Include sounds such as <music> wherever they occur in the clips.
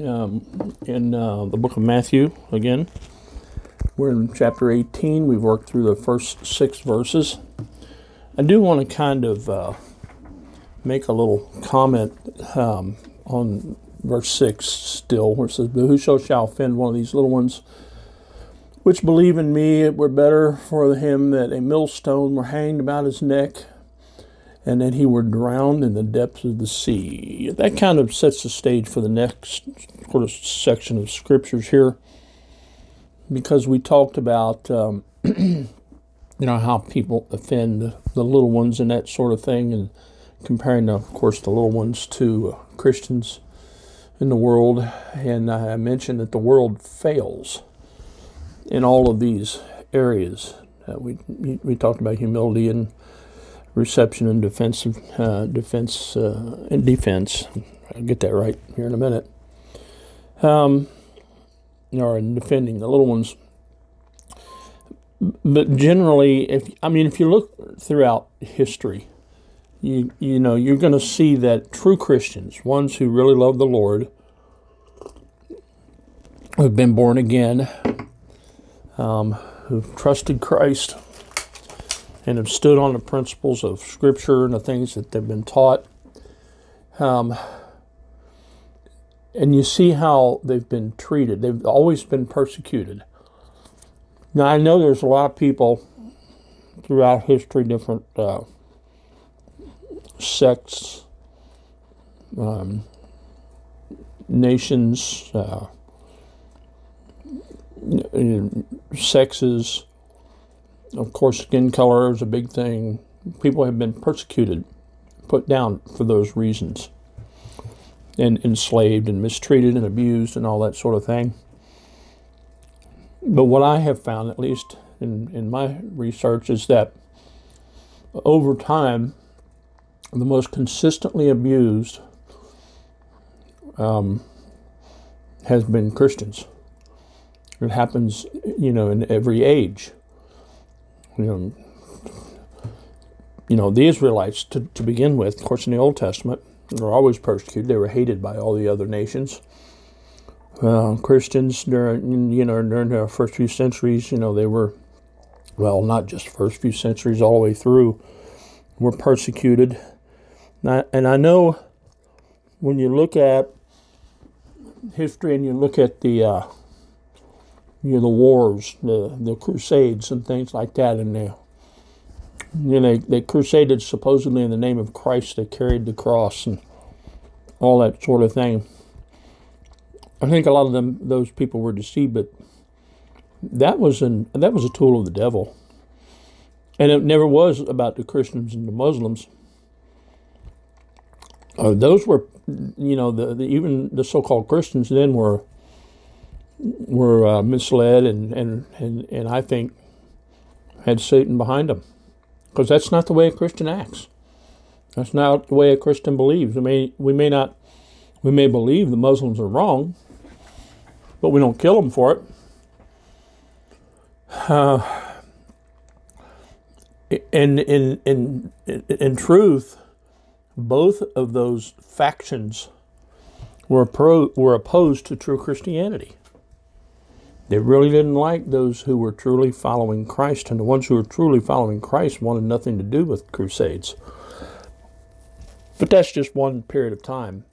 um, in uh, the book of Matthew again. We're in chapter 18. We've worked through the first six verses. I do want to kind of uh, make a little comment um, on verse 6 still, where it says, But whoso shall offend one of these little ones which believe in me, it were better for him that a millstone were hanged about his neck and that he were drowned in the depths of the sea. That kind of sets the stage for the next sort of section of scriptures here, because we talked about, um, <clears throat> you know, how people offend the little ones and that sort of thing, and comparing, of course, the little ones to Christians in the world. And I mentioned that the world fails in all of these areas. Uh, we we talked about humility and reception and defensive uh, defense uh, and defense. I'll get that right here in a minute. Um, or in defending the little ones. But generally, if I mean, if you look throughout history, you you know you're going to see that true Christians, ones who really love the Lord, who've been born again, um, who've trusted Christ and have stood on the principles of Scripture and the things that they've been taught. Um, and you see how they've been treated. They've always been persecuted. Now, I know there's a lot of people throughout history, different uh, sects, um, nations, uh, sexes. Of course, skin color is a big thing. People have been persecuted, put down for those reasons, and enslaved and mistreated and abused and all that sort of thing. But what I have found, at least in, in my research, is that over time, the most consistently abused um, has been Christians. It happens, you know, in every age. You know, you know the Israelites, to, to begin with, of course, in the Old Testament, were always persecuted. They were hated by all the other nations. Uh, Christians during, you know, during the first few centuries, you know, they were, well, not just first few centuries, all the way through, were persecuted. I, and I know when you look at history and you look at the uh, you know, the wars, the, the crusades and things like that. And they, you know, they, they crusaded supposedly in the name of Christ. They carried the cross and all that sort of thing. I think a lot of them, those people were deceived, but that was an that was a tool of the devil, and it never was about the Christians and the Muslims. Uh, those were, you know, the, the even the so-called Christians then were were uh, misled and, and, and, and I think had Satan behind them. Because that's not the way a Christian acts. That's not the way a Christian believes. We may, we may not, we may believe the Muslims are wrong, but we don't kill them for it. <sighs> Uh, in, in, in, in truth, both of those factions were, pro, were opposed to true Christianity. They really didn't like those who were truly following Christ, and the ones who were truly following Christ wanted nothing to do with crusades. But that's just one period of time.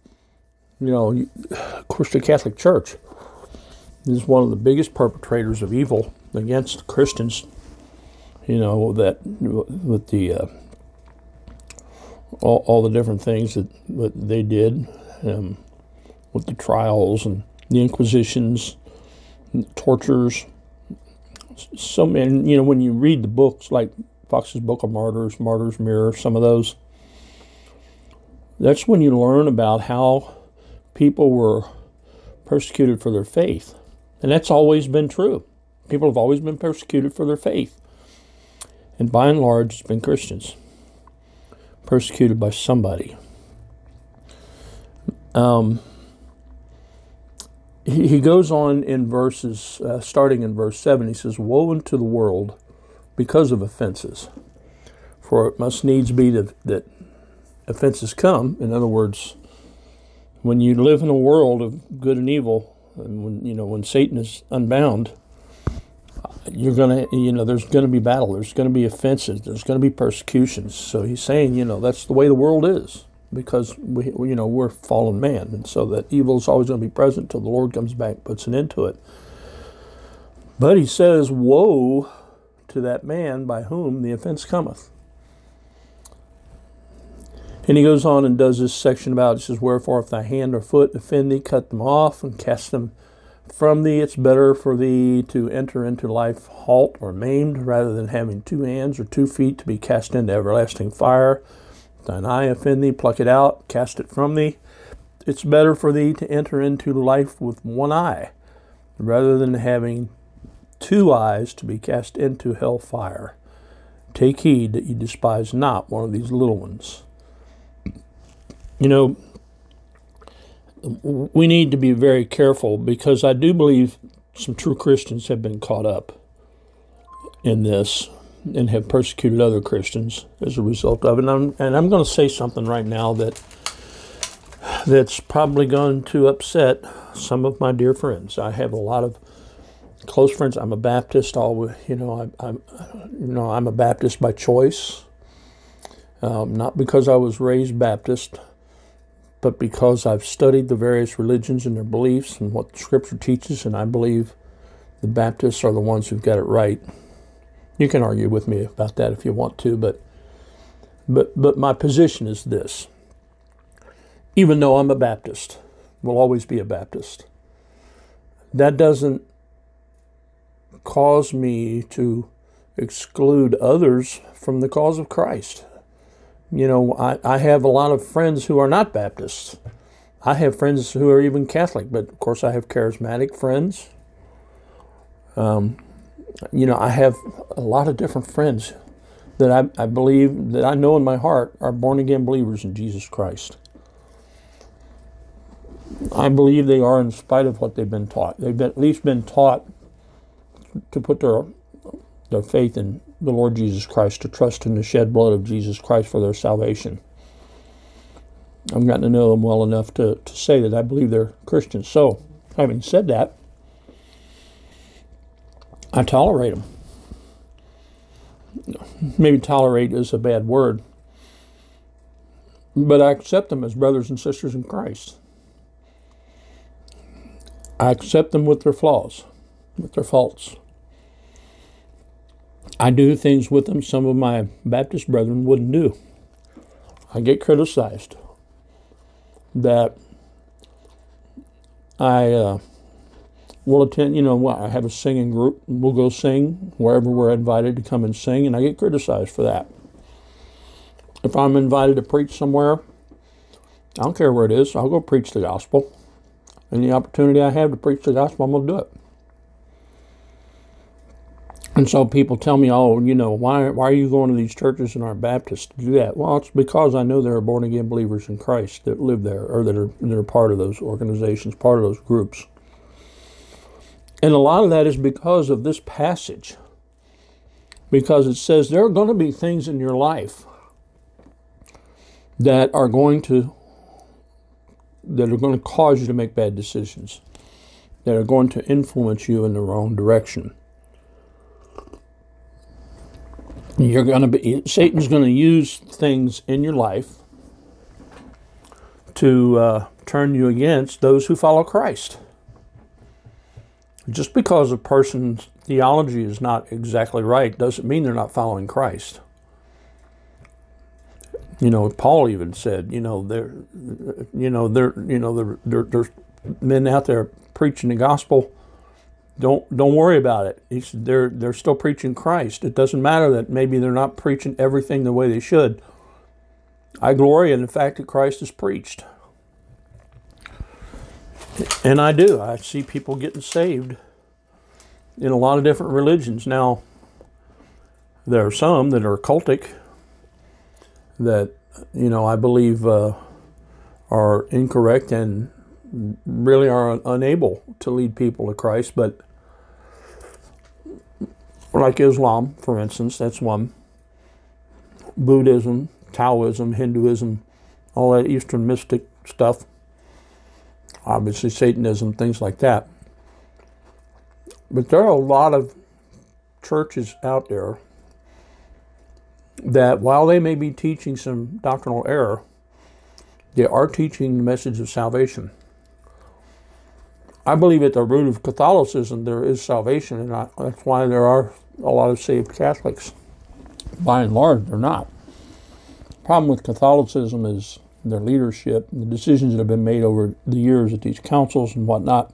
You know, of course, the Catholic Church is one of the biggest perpetrators of evil against Christians. You know that with the uh, all, all the different things that, that they did um, with the trials and the inquisitions, tortures. So many, you know, when you read the books like Foxe's Book of Martyrs, Martyr's Mirror, some of those, that's when you learn about how people were persecuted for their faith. And that's always been true. People have always been persecuted for their faith. And by and large, it's been Christians persecuted by somebody. Um, he, he goes on in verses, uh, starting in verse 7, he says, Woe unto the world because of offenses. For it must needs be that, that offenses come. In other words, when you live in a world of good and evil, and when you know when Satan is unbound, you're gonna you know there's gonna be battle. There's gonna be offenses. There's gonna be persecutions. So he's saying you know that's the way the world is because we you know we're fallen man, and so that evil is always going to be present till the Lord comes back, puts an end to it. But he says, "Woe to that man by whom the offense cometh." And he goes on and does this section about it says, Wherefore, if thy hand or foot offend thee, cut them off and cast them from thee. It's better for thee to enter into life halt or maimed rather than having two hands or two feet to be cast into everlasting fire. Thine eye offend thee, pluck it out, cast it from thee. It's better for thee to enter into life with one eye rather than having two eyes to be cast into hell fire. Take heed that you despise not one of these little ones. You know, we need to be very careful because I do believe some true Christians have been caught up in this and have persecuted other Christians as a result of it. And I'm, and I'm going to say something right now that that's probably going to upset some of my dear friends. I have a lot of close friends. I'm a Baptist. Always, you know, I, am you know, I'm a Baptist by choice, um, not because I was raised Baptist but because I've studied the various religions and their beliefs and what Scripture teaches, and I believe the Baptists are the ones who've got it right. You can argue with me about that if you want to, but but but my position is this. Even though I'm a Baptist, will always be a Baptist. That doesn't cause me to exclude others from the cause of Christ you know, I, I have a lot of friends who are not Baptists. I have friends who are even Catholic, but of course I have charismatic friends. Um, you know, I have a lot of different friends that I, I believe, that I know in my heart are born again believers in Jesus Christ. I believe they are in spite of what they've been taught. They've been, at least been taught to put their, their faith in the Lord Jesus Christ, to trust in the shed blood of Jesus Christ for their salvation. I've gotten to know them well enough to, to say that I believe they're Christians. So, having said that, I tolerate them. Maybe tolerate is a bad word, but I accept them as brothers and sisters in Christ. I accept them with their flaws, with their faults. I do things with them some of my Baptist brethren wouldn't do. I get criticized that I uh, will attend, you know, I have a singing group. We'll go sing wherever we're invited to come and sing, and I get criticized for that. If I'm invited to preach somewhere, I don't care where it is, I'll go preach the gospel. Any opportunity I have to preach the gospel, I'm going to do it. And so people tell me, oh, you know, why, why are you going to these churches and aren't Baptists to do that? Well, it's because I know there are born again believers in Christ that live there or that are, that are part of those organizations, part of those groups. And a lot of that is because of this passage. Because it says there are going to be things in your life that are going to that are going to cause you to make bad decisions, that are going to influence you in the wrong direction. You're going to be Satan's going to use things in your life to uh, turn you against those who follow Christ. Just because a person's theology is not exactly right doesn't mean they're not following Christ. You know, Paul even said, you know, there, you know, there, you know, there, there, there's men out there preaching the gospel. Don't don't worry about it. He said they're they're still preaching Christ. It doesn't matter that maybe they're not preaching everything the way they should. I glory in the fact that Christ is preached. And I do. I see people getting saved in a lot of different religions. Now, there are some that are cultic that, you know, I believe uh, are incorrect and really are unable to lead people to Christ. But, like Islam, for instance, that's one. Buddhism, Taoism, Hinduism, all that Eastern mystic stuff obviously Satanism, things like that. But there are a lot of churches out there that, while they may be teaching some doctrinal error, they are teaching the message of salvation. I believe at the root of Catholicism there is salvation, and I, that's why there are a lot of saved Catholics. By and large, they're not. The problem with Catholicism is their leadership, the decisions that have been made over the years at these councils and whatnot.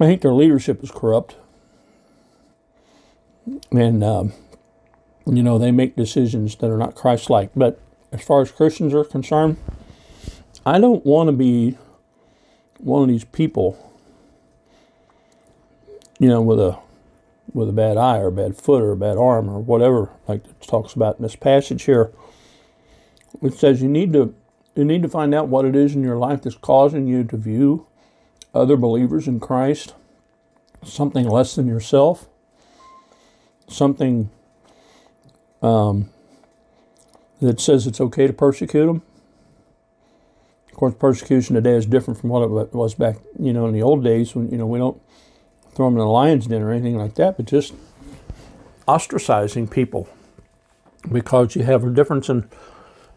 I think their leadership is corrupt. And, um, you know, they make decisions that are not Christ like. But as far as Christians are concerned, I don't want to be one of these people, you know, with a with a bad eye or a bad foot or a bad arm or whatever, like it talks about in this passage here it says you need to you need to find out what it is in your life that's causing you to view other believers in Christ something less than yourself, something um, that says it's okay to persecute them. Of course, persecution today is different from what it was back, you know, in the old days when you know we don't throw them in a lion's den or anything like that, but just ostracizing people because you have a difference in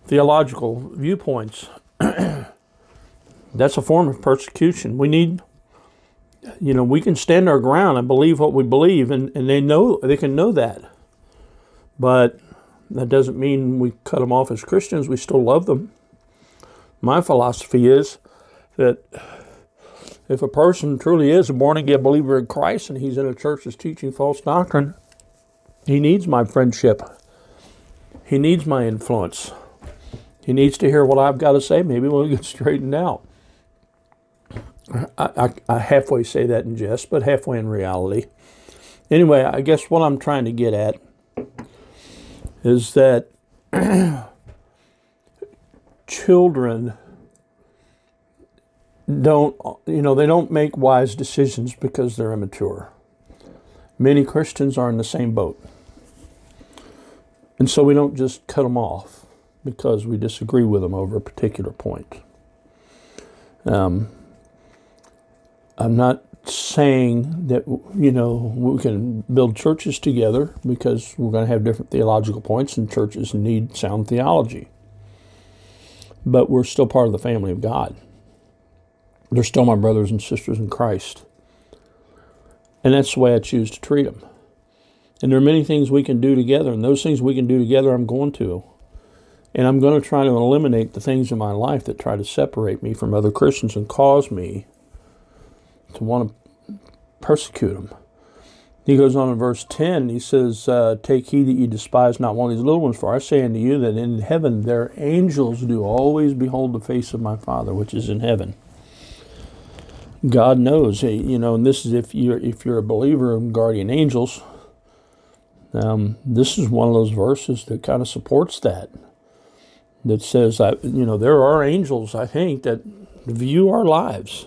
theological viewpoints. <clears throat> That's a form of persecution. We need, you know, we can stand our ground and believe what we believe, and, and they know they can know that. But that doesn't mean we cut them off as Christians. We still love them. My philosophy is that if a person truly is a born again believer in Christ and he's in a church that's teaching false doctrine, he needs my friendship. He needs my influence. He needs to hear what I've got to say. Maybe we'll get straightened out. I, I, I halfway say that in jest, but halfway in reality. Anyway, I guess what I'm trying to get at is that <clears throat> children don't, you know, they don't make wise decisions because they're immature. Many Christians are in the same boat. And so we don't just cut them off because we disagree with them over a particular point. Um, I'm not saying that you know we can build churches together because we're going to have different theological points and churches need sound theology. But we're still part of the family of God. They're still my brothers and sisters in Christ. And that's the way I choose to treat them. And there are many things we can do together, and those things we can do together, I'm going to. And I'm going to try to eliminate the things in my life that try to separate me from other Christians and cause me to want to persecute them. He goes on in verse 10, he says, uh, Take heed that ye despise not one of these little ones, for I say unto you that in heaven their angels do always behold the face of my Father which is in heaven. God knows, you know, and this is if you're if you're a believer in guardian angels. Um, this is one of those verses that kind of supports that that says that you know there are angels I think that view our lives.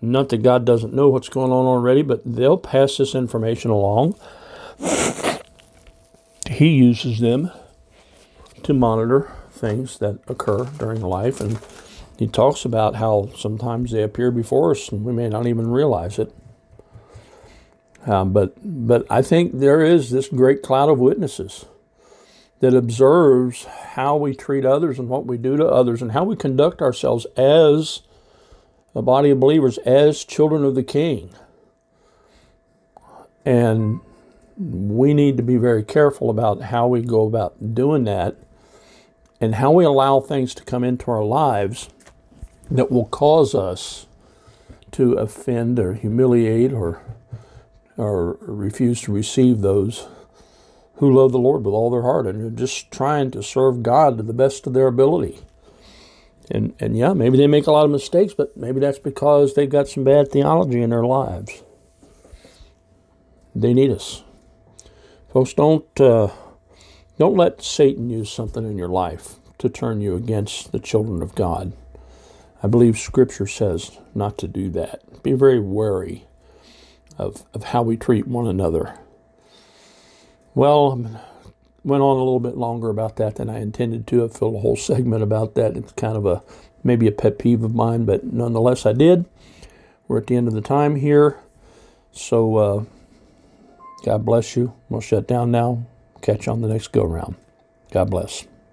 Not that God doesn't know what's going on already, but they'll pass this information along. <coughs> He uses them to monitor things that occur during life, and he talks about how sometimes they appear before us and we may not even realize it. Um, but but I think there is this great cloud of witnesses that observes how we treat others and what we do to others and how we conduct ourselves as a body of believers as children of the King. And we need to be very careful about how we go about doing that and how we allow things to come into our lives that will cause us to offend or humiliate or or refuse to receive those who love the Lord with all their heart and are just trying to serve God to the best of their ability. And and yeah, maybe they make a lot of mistakes, but maybe that's because they've got some bad theology in their lives. They need us. Folks, don't uh, don't let Satan use something in your life to turn you against the children of God. I believe Scripture says not to do that. Be very wary of, of how we treat one another. Well, went on a little bit longer about that than I intended to. I filled a whole <laughs> segment about that. It's kind of a maybe a pet peeve of mine, but nonetheless, I did. We're at the end of the time here. So, uh, God bless you. We'll shut down now. Catch you on the next go round. God bless.